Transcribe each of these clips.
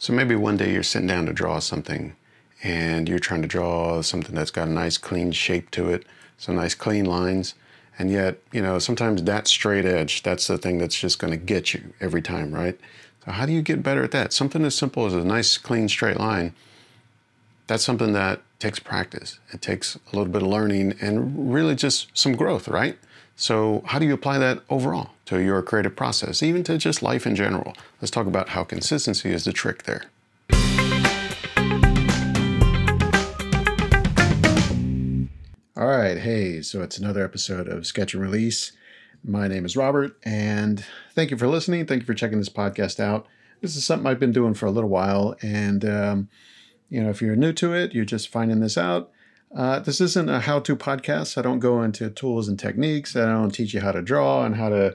So maybe one day you're sitting down to draw something and you're trying to draw something that's got a nice clean shape to it, some nice clean lines. And yet, you know, sometimes that straight edge, that's the thing that's just going to get you every time, right? So, how do you get better at that? Something as simple as a nice, clean, straight line, that's something that takes practice. It takes a little bit of learning and really just some growth, right? So, how do you apply that overall to your creative process, even to just life in general? Let's talk about how consistency is the trick there. All right, hey, so it's another episode of Sketch and Release. My name is Robert, and thank you for listening. Thank you for checking this podcast out. This is something I've been doing for a little while, and um, you know, if you're new to it, you're just finding this out. Uh, this isn't a how-to podcast. I don't go into tools and techniques. I don't teach you how to draw and how to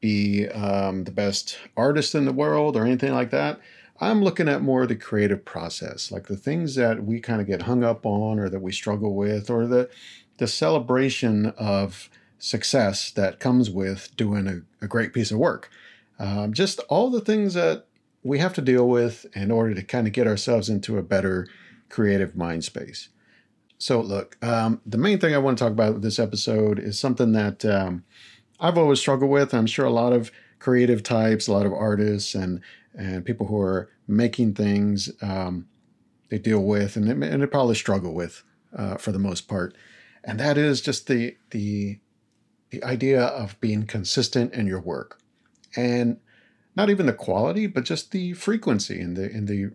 be um, the best artist in the world or anything like that. I'm looking at more the creative process, like the things that we kind of get hung up on or that we struggle with, or the the celebration of success that comes with doing a, a great piece of work. Um, just all the things that we have to deal with in order to kind of get ourselves into a better creative mind space. So, look, um, the main thing I want to talk about this episode is something that um, I've always struggled with. I'm sure a lot of creative types, a lot of artists, and and people who are making things um, they deal with, and they, and they probably struggle with uh, for the most part and that is just the the the idea of being consistent in your work and not even the quality but just the frequency and the and the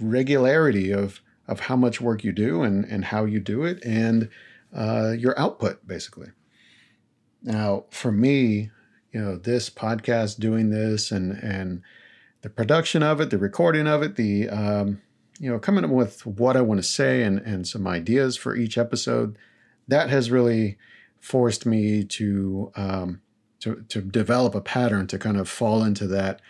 regularity of of how much work you do and and how you do it and uh, your output basically. Now for me you know this podcast doing this and and the production of it the recording of it the um, you know coming up with what i want to say and and some ideas for each episode that has really forced me to um, to to develop a pattern to kind of fall into that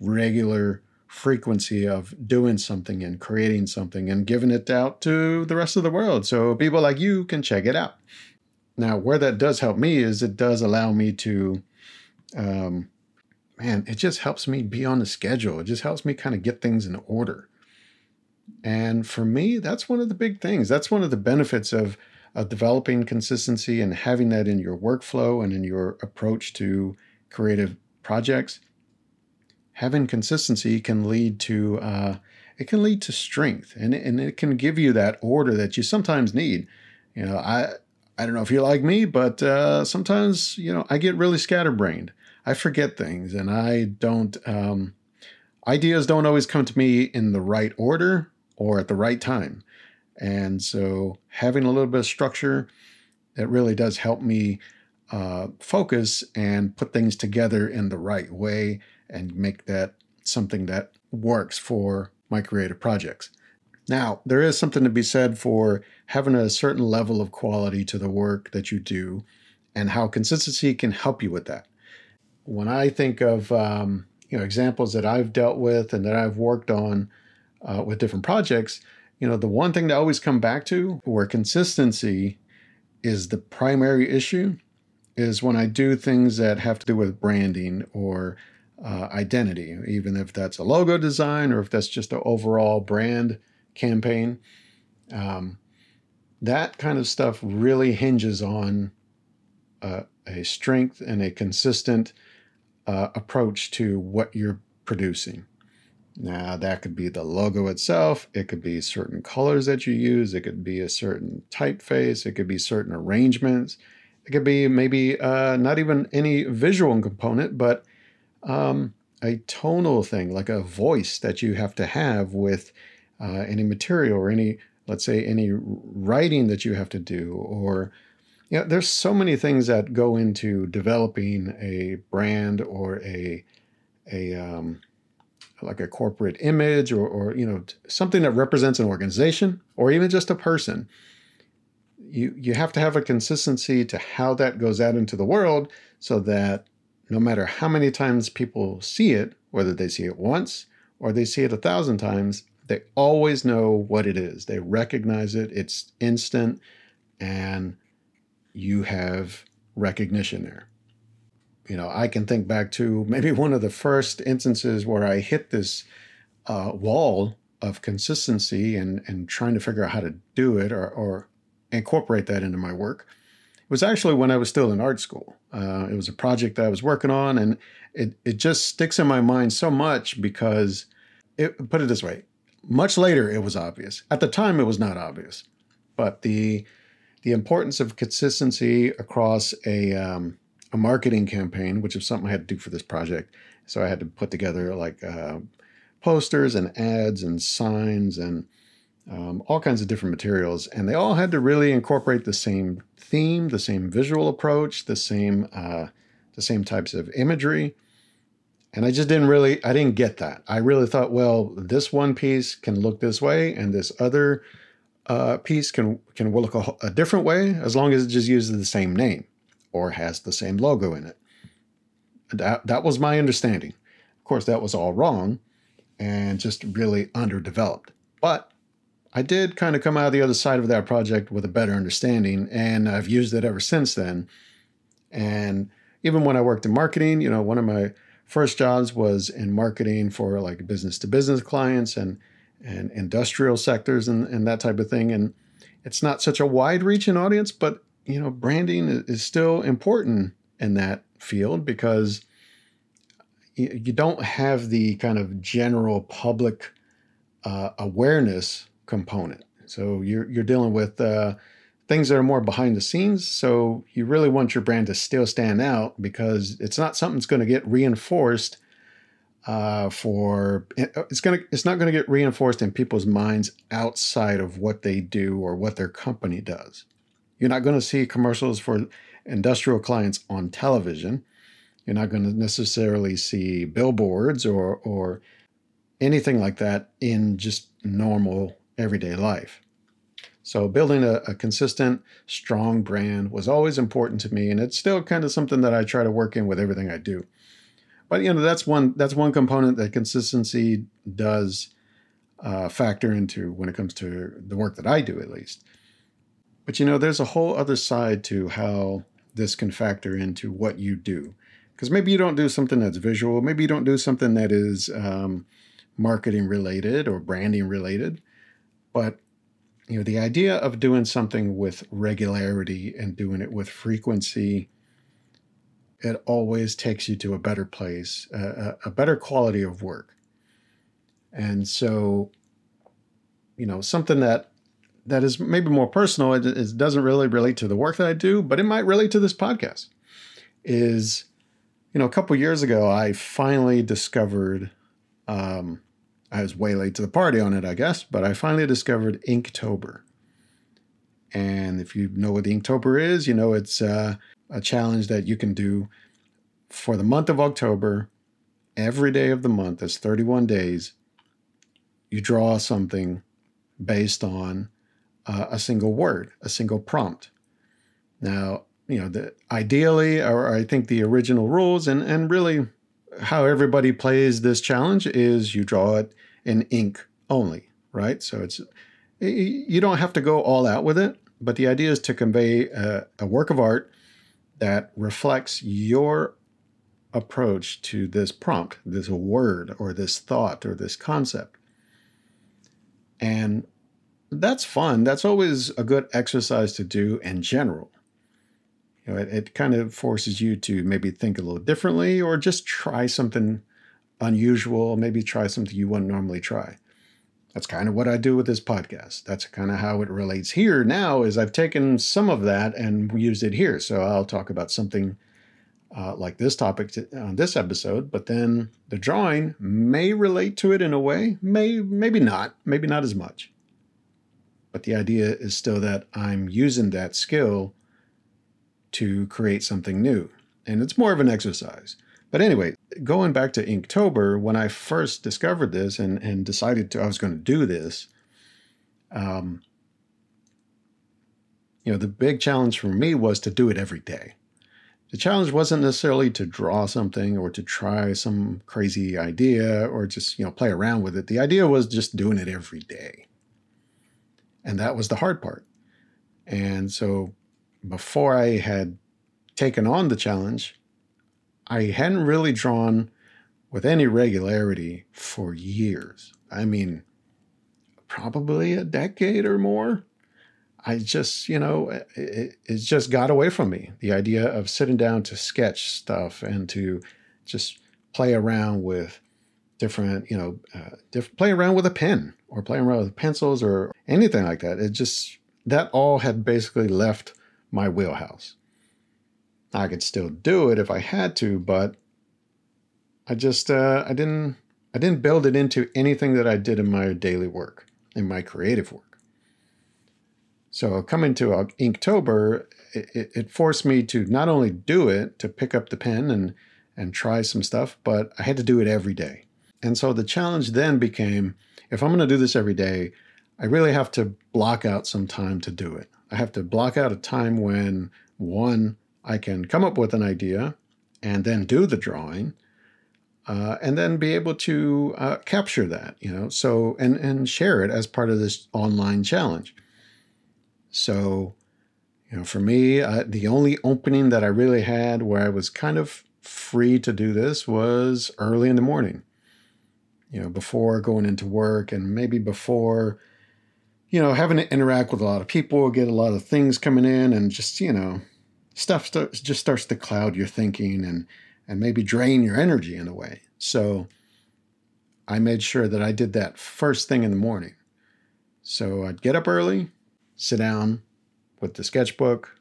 regular frequency of doing something and creating something and giving it out to the rest of the world so people like you can check it out. Now, where that does help me is it does allow me to, um, man, it just helps me be on the schedule. It just helps me kind of get things in order. And for me, that's one of the big things. That's one of the benefits of of developing consistency and having that in your workflow and in your approach to creative projects, having consistency can lead to uh, it can lead to strength and, and it can give you that order that you sometimes need. You know, I I don't know if you're like me, but uh, sometimes you know I get really scatterbrained. I forget things and I don't. Um, ideas don't always come to me in the right order or at the right time. And so having a little bit of structure that really does help me uh, focus and put things together in the right way and make that something that works for my creative projects. Now, there is something to be said for having a certain level of quality to the work that you do and how consistency can help you with that. When I think of um, you know examples that I've dealt with and that I've worked on uh, with different projects, you know, the one thing to always come back to where consistency is the primary issue is when I do things that have to do with branding or uh, identity, even if that's a logo design or if that's just an overall brand campaign. Um, that kind of stuff really hinges on uh, a strength and a consistent uh, approach to what you're producing. Now, that could be the logo itself, it could be certain colors that you use, it could be a certain typeface, it could be certain arrangements, it could be maybe uh, not even any visual component, but um, a tonal thing, like a voice that you have to have with uh, any material or any, let's say, any writing that you have to do, or you know, there's so many things that go into developing a brand or a a um, like a corporate image or, or you know something that represents an organization or even just a person. You you have to have a consistency to how that goes out into the world so that no matter how many times people see it whether they see it once or they see it a thousand times they always know what it is. They recognize it. It's instant and you have recognition there. You know, I can think back to maybe one of the first instances where I hit this uh, wall of consistency and, and trying to figure out how to do it or, or incorporate that into my work was actually when I was still in art school. Uh, it was a project that I was working on, and it, it just sticks in my mind so much because, it, put it this way, much later it was obvious. At the time, it was not obvious, but the the importance of consistency across a um, a marketing campaign, which is something I had to do for this project. So I had to put together like uh, posters and ads and signs and um, all kinds of different materials, and they all had to really incorporate the same theme, the same visual approach, the same uh, the same types of imagery. And I just didn't really, I didn't get that. I really thought, well, this one piece can look this way, and this other uh, piece can can look a, a different way, as long as it just uses the same name or has the same logo in it. That that was my understanding. Of course, that was all wrong, and just really underdeveloped. But I did kind of come out of the other side of that project with a better understanding, and I've used it ever since then. And even when I worked in marketing, you know, one of my first jobs was in marketing for like business to business clients and and industrial sectors and, and that type of thing. And it's not such a wide reaching audience, but you know, branding is still important in that field because you don't have the kind of general public uh, awareness component. So you're you're dealing with uh, things that are more behind the scenes. So you really want your brand to still stand out because it's not something that's going to get reinforced uh, for it's going to it's not going to get reinforced in people's minds outside of what they do or what their company does. You're not going to see commercials for industrial clients on television. You're not going to necessarily see billboards or or anything like that in just normal everyday life. So, building a, a, consistent, strong brand was always important to me, and it's still kind of something that I try to work in with everything I do. But you know, that's one that's one component that consistency does uh, factor into when it comes to the work that I do, at least. But you know, there's a whole other side to how this can factor into what you do, because maybe you don't do something that's visual, maybe you don't do something that is um, marketing related or branding related but you know, the idea of doing something with regularity and doing it with frequency, it always takes you to a better place, a, a better quality of work. And so, you know, something that that is maybe more personal, it, it doesn't really relate to the work that I do, but it might relate to this podcast. Is you know, a couple years ago, I finally discovered um, I was way late to the party on it, I guess, but I finally discovered Inktober. And if you know what Inktober is, you know it's uh, a challenge that you can do for the month of October. Every day of the month, that's 31 days, you draw something based on uh, a single word, a single prompt. Now, you know, the, ideally, or I think the original rules, and, and really how everybody plays this challenge is you draw it in ink only, right? So it's you don't have to go all out with it, but the idea is to convey a, a work of art that reflects your approach to this prompt, this word or this thought or this concept. And that's fun. That's always a good exercise to do in general. You know, it, it kind of forces you to maybe think a little differently or just try something unusual, maybe try something you wouldn't normally try. That's kind of what I do with this podcast. That's kind of how it relates here now is I've taken some of that and used it here. So I'll talk about something uh, like this topic to, on this episode, but then the drawing may relate to it in a way, may maybe not, maybe not as much. But the idea is still that I'm using that skill to create something new. And it's more of an exercise. But anyway, going back to Inktober, when I first discovered this and, and decided to, I was going to do this, um, you know, the big challenge for me was to do it every day. The challenge wasn't necessarily to draw something or to try some crazy idea or just, you know, play around with it. The idea was just doing it every day. And that was the hard part. And so before I had taken on the challenge, I hadn't really drawn with any regularity for years. I mean, probably a decade or more. I just, you know, it, it just got away from me. The idea of sitting down to sketch stuff and to just play around with different, you know, uh, diff- play around with a pen or playing around with pencils or anything like that. It just, that all had basically left my wheelhouse. I could still do it if I had to, but I just, uh, I didn't, I didn't build it into anything that I did in my daily work, in my creative work. So coming to Inktober, it, it forced me to not only do it, to pick up the pen and, and try some stuff, but I had to do it every day. And so the challenge then became if I'm going to do this every day, I really have to block out some time to do it. I have to block out a time when, one, I can come up with an idea and then do the drawing. Uh, and then be able to uh, capture that, you know, so and and share it as part of this online challenge. So, you know, for me, the only opening that I really had where I was kind of free to do this was early in the morning you know, before going into work and maybe before, you know, having to interact with a lot of people, get a lot of things coming in, and just, you know, stuff starts, just starts to cloud your thinking and, and maybe drain your energy in a way. So I made sure that I did that first thing in the morning. So I'd get up early, sit down with the sketchbook,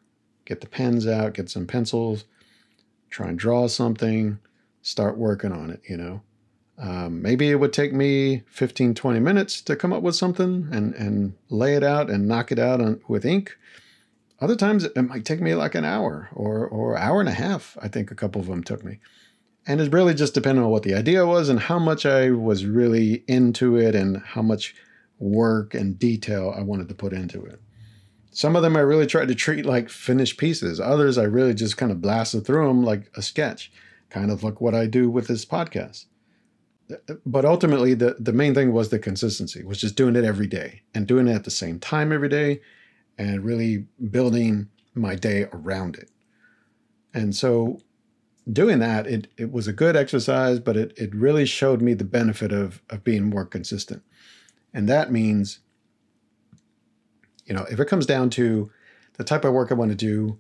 get the pens out, get some pencils, try and draw something, start working on it, you know. Um, maybe it would take me 15, 20 minutes to come up with something and, and lay it out and knock it out on, with ink. Other times it might take me like an hour or or hour and a half. I think a couple of them took me. And it really just depended on what the idea was and how much I was really into it and how much work and detail I wanted to put into it. Some of them I really tried to treat like finished pieces. Others I really just kind of blasted through them like a sketch, kind of like what I do with this podcast but ultimately the, the main thing was the consistency was just doing it every day and doing it at the same time every day and really building my day around it. And so doing that it, it was a good exercise but it, it really showed me the benefit of, of being more consistent. And that means you know if it comes down to the type of work i want to do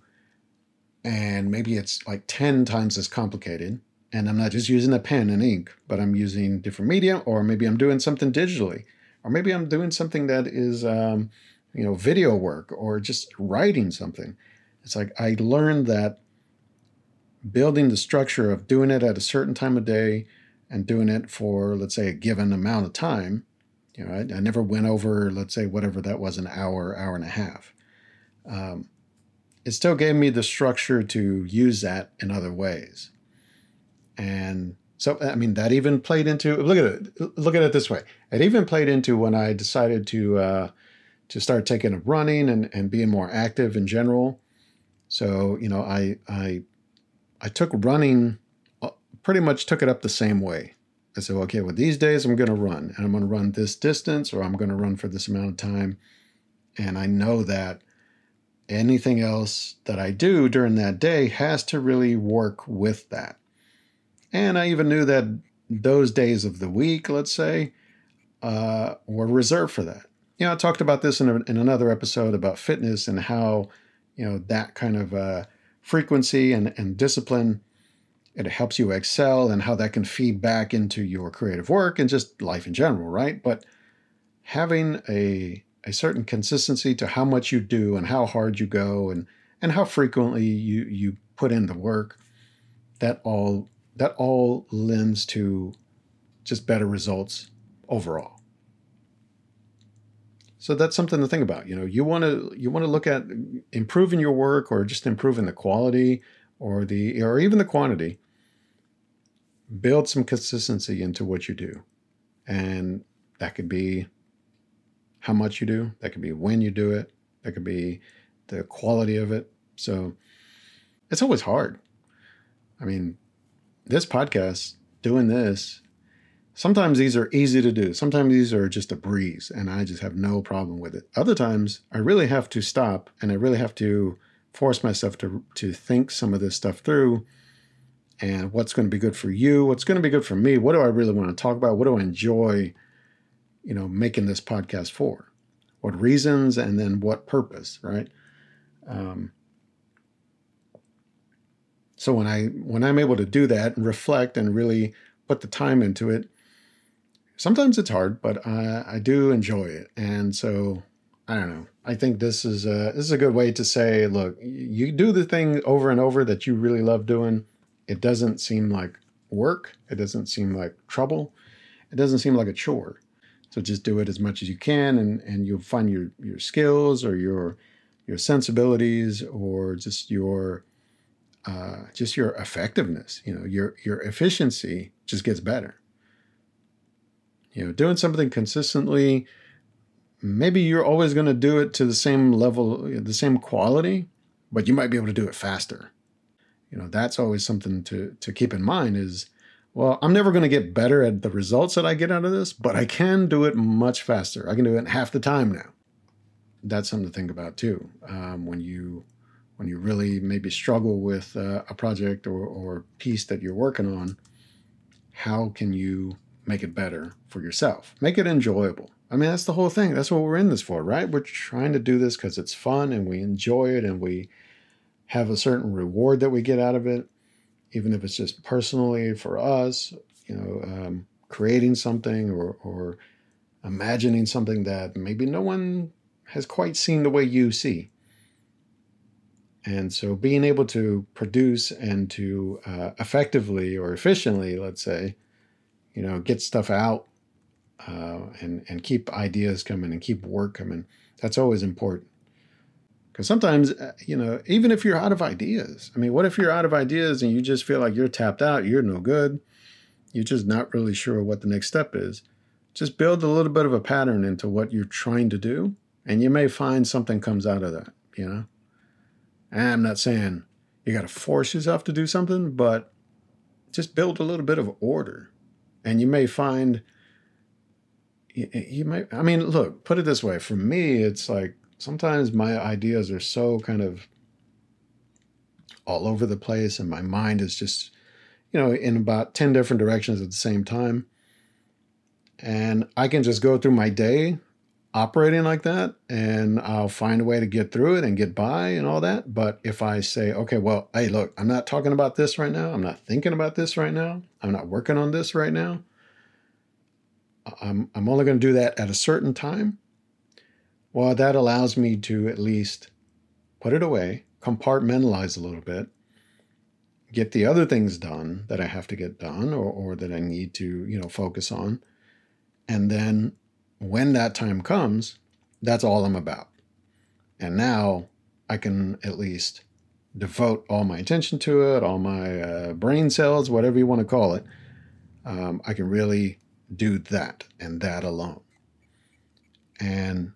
and maybe it's like 10 times as complicated and I'm not just using a pen and ink, but I'm using different media, or maybe I'm doing something digitally, or maybe I'm doing something that is, um, you know, video work or just writing something. It's like I learned that building the structure of doing it at a certain time of day and doing it for, let's say, a given amount of time. You know, I, I never went over, let's say, whatever that was, an hour, hour and a half. Um, it still gave me the structure to use that in other ways. And so, I mean, that even played into look at it. Look at it this way. It even played into when I decided to uh, to start taking up running and, and being more active in general. So, you know, I I I took running, uh, pretty much took it up the same way. I said, okay, well, these days I'm going to run, and I'm going to run this distance, or I'm going to run for this amount of time, and I know that anything else that I do during that day has to really work with that. And I even knew that those days of the week, let's say, uh, were reserved for that. You know, I talked about this in, a, in another episode about fitness and how, you know, that kind of uh, frequency and, and discipline, it helps you excel and how that can feed back into your creative work and just life in general, right? But having a, a certain consistency to how much you do and how hard you go and, and how frequently you, you put in the work, that all that all lends to just better results overall. So that's something to think about. You know, you want to you want to look at improving your work or just improving the quality or the or even the quantity. Build some consistency into what you do. And that could be how much you do, that could be when you do it, that could be the quality of it. So it's always hard. I mean, this podcast, doing this, sometimes these are easy to do. Sometimes these are just a breeze and I just have no problem with it. Other times I really have to stop and I really have to force myself to to think some of this stuff through and what's going to be good for you, what's going to be good for me, what do I really want to talk about, what do I enjoy you know, making this podcast for? What reasons and then what purpose, right? Um, so when I when I'm able to do that and reflect and really put the time into it, sometimes it's hard, but I, I do enjoy it. And so I don't know. I think this is a this is a good way to say, look, you do the thing over and over that you really love doing. It doesn't seem like work. It doesn't seem like trouble. It doesn't seem like a chore. So just do it as much as you can, and and you'll find your your skills or your your sensibilities or just your uh, just your effectiveness. You know, your your efficiency just gets better. You know, doing something consistently, maybe you're always going to do it to the same level, the same quality, but you might be able to do it faster. You know, that's always something to to keep in mind is well, I'm never going to get better at the results that I get out of this, but I can do it much faster. I can do it half the time now. That's something to think about too. Um, when you when you really maybe struggle with uh, a project or, or piece that you're working on, how can you make it better for yourself? Make it enjoyable. I mean, that's the whole thing. That's what we're in this for, right? We're trying to do this because it's fun and we enjoy it and we have a certain reward that we get out of it, even if it's just personally for us, you know, um, creating something or, or imagining something that maybe no one has quite seen the way you see. And so being able to produce and to uh, effectively or efficiently, let's say, you know, get stuff out uh, and, and keep ideas coming and keep work coming, that's always important. Because sometimes, uh, you know, even if you're out of ideas, I mean, what if you're out of ideas and you just feel like you're tapped out, you're no good, you're just not really sure what the next step is? Just build a little bit of a pattern into what you're trying to do, and you may find something comes out of that, you know? I'm not saying you got to force yourself to do something, but just build a little bit of order. And you may find, you, you might, I mean, look, put it this way for me, it's like sometimes my ideas are so kind of all over the place and my mind is just you know in about 10 different directions at the same time and i can just go through my day operating like that and i'll find a way to get through it and get by and all that. But if i say okay well hey look i'm not talking about this right now. I'm not thinking about this right now. I'm not working on this right now. I'm, I'm only going to do that at a certain time well, that allows me to at least put it away, compartmentalize a little bit, get the other things done that I have to get done or, or that I need to, you know, focus on. And then when that time comes, that's all I'm about. And now I can at least devote all my attention to it, all my uh, brain cells, whatever you want to call it. Um, I can really do that and that alone. And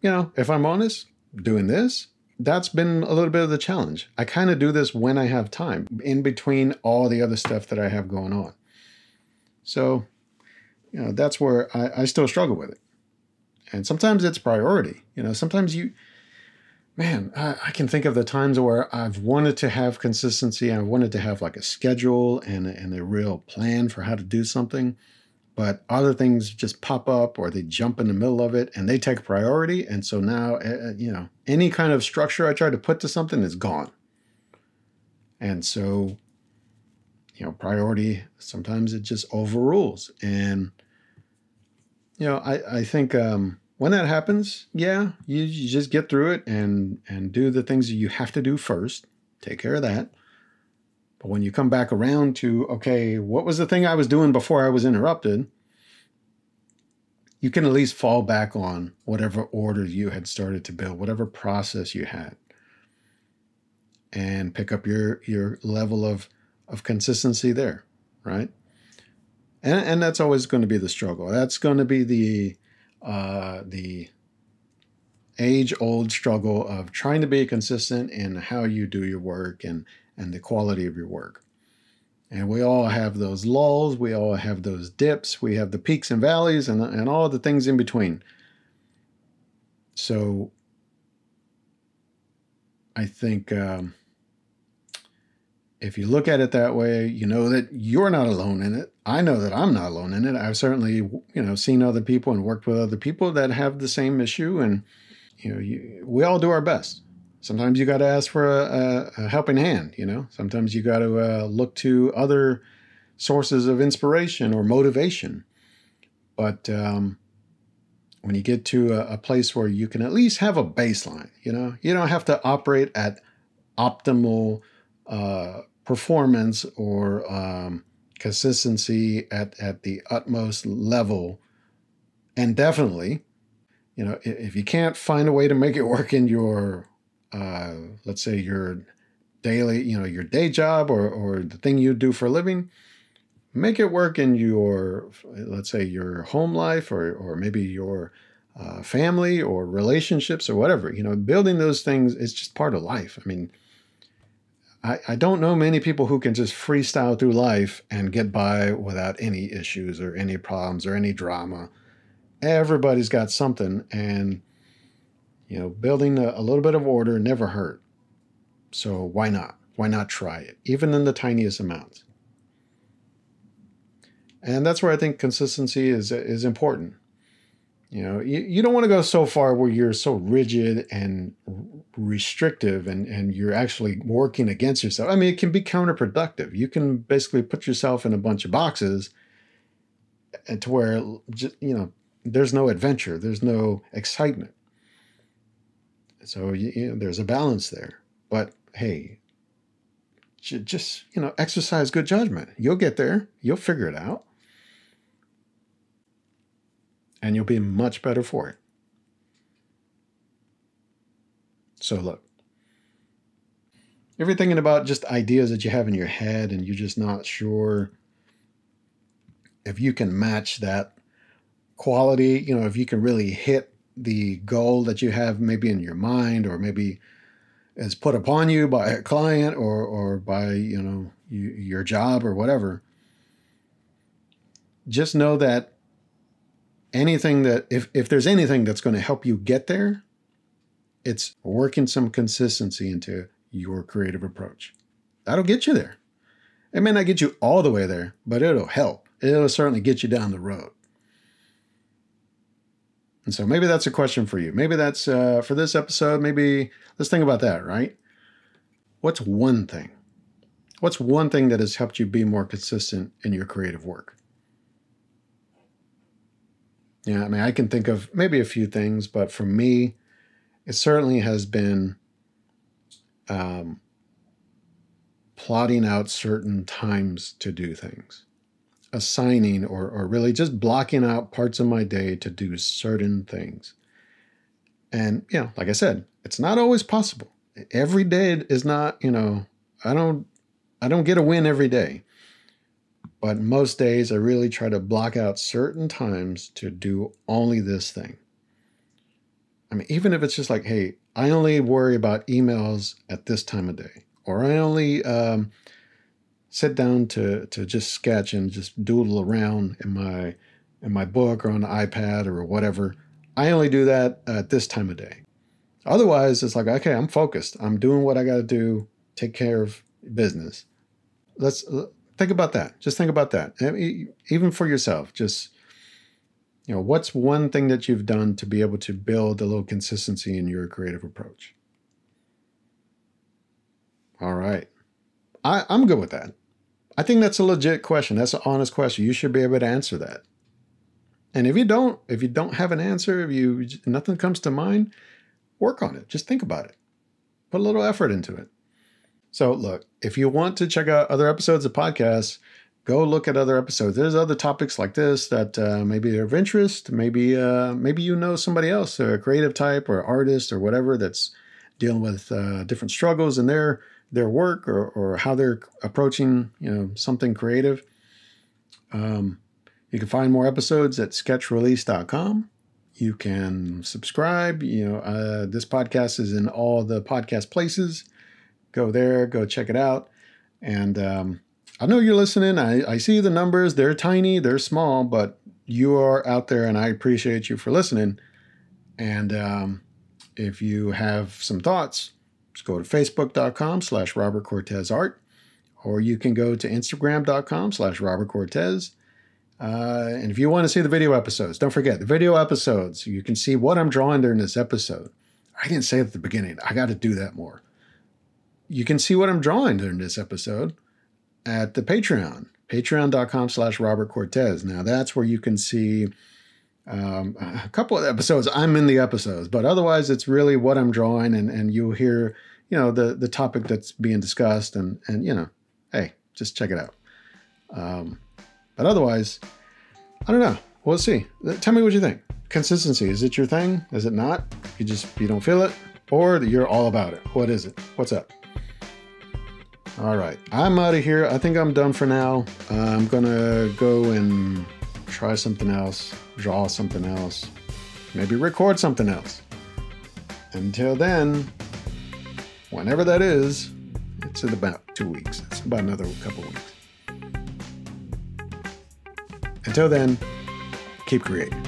you know, if I'm honest, doing this, that's been a little bit of the challenge. I kind of do this when I have time, in between all the other stuff that I have going on. So, you know, that's where I, I still struggle with it. And sometimes it's priority. You know, sometimes you, man, I, I, can think of the times where I've wanted to have consistency. I wanted to have like a schedule and, and a real plan for how to do something but other things just pop up or they jump in the middle of it and they take priority and so now uh, you know any kind of structure i try to put to something is gone and so you know priority sometimes it just overrules and you know i i think um when that happens yeah you, you just get through it and and do the things that you have to do first take care of that but when you come back around to, okay, what was the thing I was doing before I was interrupted? You can at least fall back on whatever order you had started to build, whatever process you had, and pick up your your level of of consistency there, right? And and that's always going to be the struggle. That's going to be the uh, the age old struggle of trying to be consistent in how you do your work and and the quality of your work. And we all have those lulls, we all have those dips, we have the peaks and valleys, and, and all the things in between. So I think um, if you look at it that way, you know that you're not alone in it. I know that I'm not alone in it. I've certainly, you know, seen other people and worked with other people that have the same issue, and you know, you, we all do our best. Sometimes you got to ask for a, a, helping hand. You know, sometimes you got to uh, look to other sources of inspiration or motivation. But um, when you get to a, a place where you can at least have a baseline, you know, you don't have to operate at optimal uh, performance or um, consistency at, at the utmost level. And definitely, you know, if you can't find a way to make it work in your, uh, let's say your daily, you know, your day job or, or the thing you do for a living, make it work in your, let's say your home life or, or maybe your uh, family or relationships or whatever, you know, building those things is just part of life. I mean, I, I don't know many people who can just freestyle through life and get by without any issues or any problems or any drama. Everybody's got something, and you know, building a, a little bit of order never hurt. So why not? Why not try it, even in the tiniest amounts? And that's where I think consistency is is important. You know, you, you don't want to go so far where you're so rigid and restrictive and, and you're actually working against yourself. I mean, it can be counterproductive. You can basically put yourself in a bunch of boxes and to where, you know, there's no adventure, there's no excitement. So, you know, there's a balance there. But hey, just, you know, exercise good judgment. You'll get there, you'll figure it out and you'll be much better for it. So, look, if you're thinking about just ideas that you have in your head and you're just not sure if you can match that quality, you know, if you can really hit the goal that you have maybe in your mind or maybe is put upon you by a client or, or by, you know, you, your job or whatever, just know that anything that if, if there's anything that's going to help you get there it's working some consistency into your creative approach. That'll get you there. It may not get you all the way there but it'll help. It'll certainly get you down the road. And so maybe that's a question for you. Maybe that's uh, for this episode maybe let's think about that right? What's one thing? What's one thing that has helped you be more consistent in your creative work? Yeah, I mean, I can think of maybe a few things, but for me, it certainly has been um, plotting out certain times to do things, assigning or, or really just blocking out parts of my day to do certain things. And, you know, like I said, it's not always possible. Every day is not, you know, I don't, I don't get a win every day. But most days, I really try to block out certain times to do only this thing. I mean, even if it's just like, hey, I only worry about emails at this time of day, or I only um, sit down to to just sketch and just doodle around in my in my book or on the iPad or whatever. I only do that at this time of day. Otherwise, it's like, okay, I'm focused. I'm doing what I got to do. Take care of business. Let's think about that. Just think about that. Even for yourself, just you know, what's one thing that you've done to be able to build a little consistency in your creative approach? All right. I, I'm good with that. I think that's a legit question. That's an honest question. You should be able to answer that. And if you don't, if you don't have an answer, if you nothing comes to mind, work on it. Just think about it. Put a little effort into it. So, look, if you want to check out other episodes of podcasts, go look at other episodes. There's other topics like this that uh, maybe are of interest. Maybe uh, maybe you know somebody else, a creative type or artist or whatever that's dealing with uh, different struggles in their their work or, or how they're approaching you know something creative. Um, you can find more episodes at sketchrelease.com. You can subscribe. You know, uh, this podcast is in all the podcast places go there, go check it out. And um, I know you're listening. I, I see the numbers. They're tiny, they're small, but you are out there and I appreciate you for listening. And um, if you have some thoughts, just go to facebook.com slash Robert Cortez Art or you can go to instagram.com slash Robert Cortez. Uh, and if you want to see the video episodes, don't forget the video episodes. You can see what I'm drawing during this episode. I didn't say it at the beginning. I got to do that more. You can see what I'm drawing during this episode at the Patreon, patreon.com slash Robert Cortez. Now that's where you can see um, a couple of episodes. I'm in the episodes, but otherwise it's really what I'm drawing and, and you'll hear, you know, the, the topic that's being discussed and, and, you know, hey, just check it out. Um, but otherwise, I don't know. We'll see. Tell me what you think. Consistency is it your thing? Is it not? You just you don't feel it, or you're all about it. What is it? What's up? All right, I'm out of here. I think I'm done for now. Uh, I'm gonna go and try something else, draw something else, maybe record something else. Until then, whenever that is, it's in about two weeks. It's about another couple weeks. Until then, keep creating.